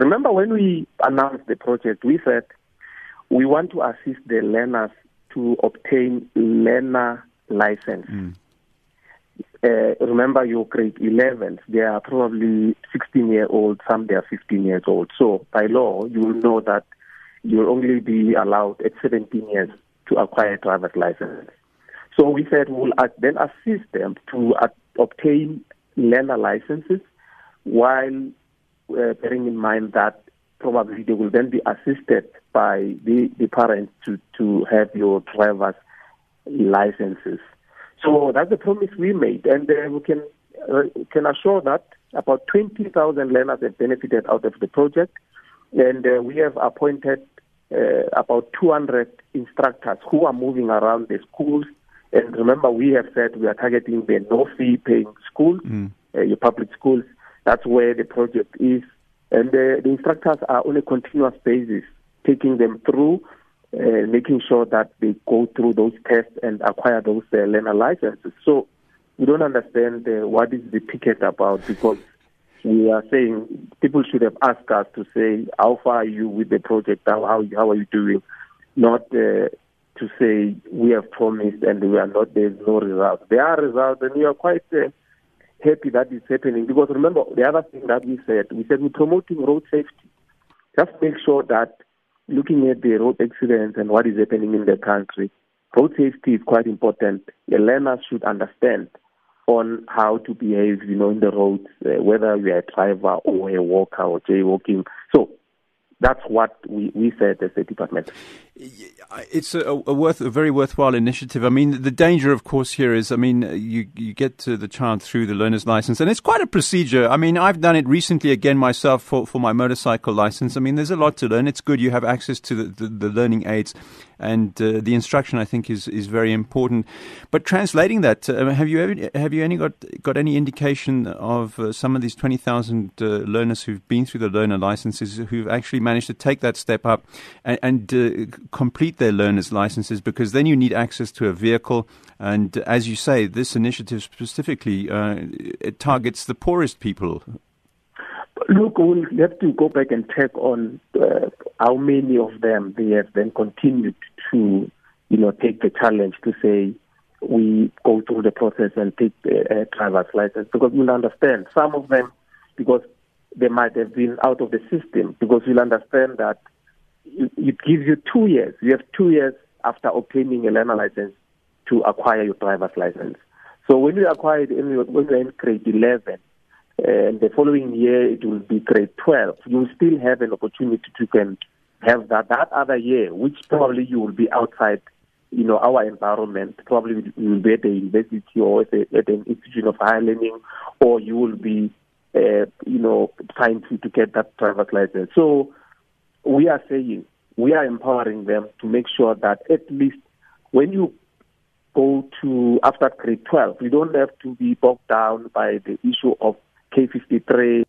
Remember when we announced the project, we said we want to assist the learners to obtain learner license. Mm. Uh, remember your grade 11s, they are probably 16 year old, some they are 15 years old. So by law, you will know that you will only be allowed at 17 years to acquire driver's license. So we said we'll then assist them to uh, obtain learner licenses while uh, bearing in mind that probably they will then be assisted by the, the parents to, to have your driver's licenses. So that's the promise we made, and uh, we can uh, can assure that about 20,000 learners have benefited out of the project, and uh, we have appointed uh, about 200 instructors who are moving around the schools. And remember, we have said we are targeting the no fee paying schools, mm. Uh, your public schools. That's where the project is, and uh, the instructors are on a continuous basis taking them through uh, making sure that they go through those tests and acquire those uh, learner licenses. So we don't understand uh, what is the ticket about because we are saying people should have asked us to say how far are you with the project, how how, how are you doing, not uh, to say we have promised and we are not there's no results. There are results and we are quite uh, happy that it's happening because remember the other thing that we said we said we're promoting road safety. Just make sure that looking at the road accidents and what is happening in the country, road safety is quite important. The learners should understand on how to behave, you know, in the roads, uh, whether you're a driver or a walker or jaywalking. So that's what we, we said as a department. It's a, a, worth a very worthwhile initiative. I mean, the danger, of course, here is, I mean, you you get to the child through the learner's license, and it's quite a procedure. I mean, I've done it recently again myself for, for my motorcycle license. I mean, there's a lot to learn. It's good you have access to the, the, the learning aids, and uh, the instruction I think is, is very important. But translating that, uh, have you have you any got got any indication of uh, some of these twenty thousand uh, learners who've been through the learner licenses who've actually managed to take that step up and, and uh, complete their learner's licenses because then you need access to a vehicle. And as you say, this initiative specifically uh, it targets the poorest people. Look, we'll have to go back and check on uh, how many of them they have then continued to, you know, take the challenge to say we go through the process and take the uh, driver's license because we'll understand some of them because they might have been out of the system because we'll understand that it gives you two years. You have two years after obtaining a learner license to acquire your driver's license. So when you acquire it, when you're in grade 11, and the following year it will be grade 12, you still have an opportunity to can have that that other year, which probably you will be outside, you know, our environment. Probably you will be at a university or at, a, at an institution of higher learning, or you will be, uh, you know, trying to, to get that driver's license. So we are saying we are empowering them to make sure that at least when you go to after grade 12, you don't have to be bogged down by the issue of K53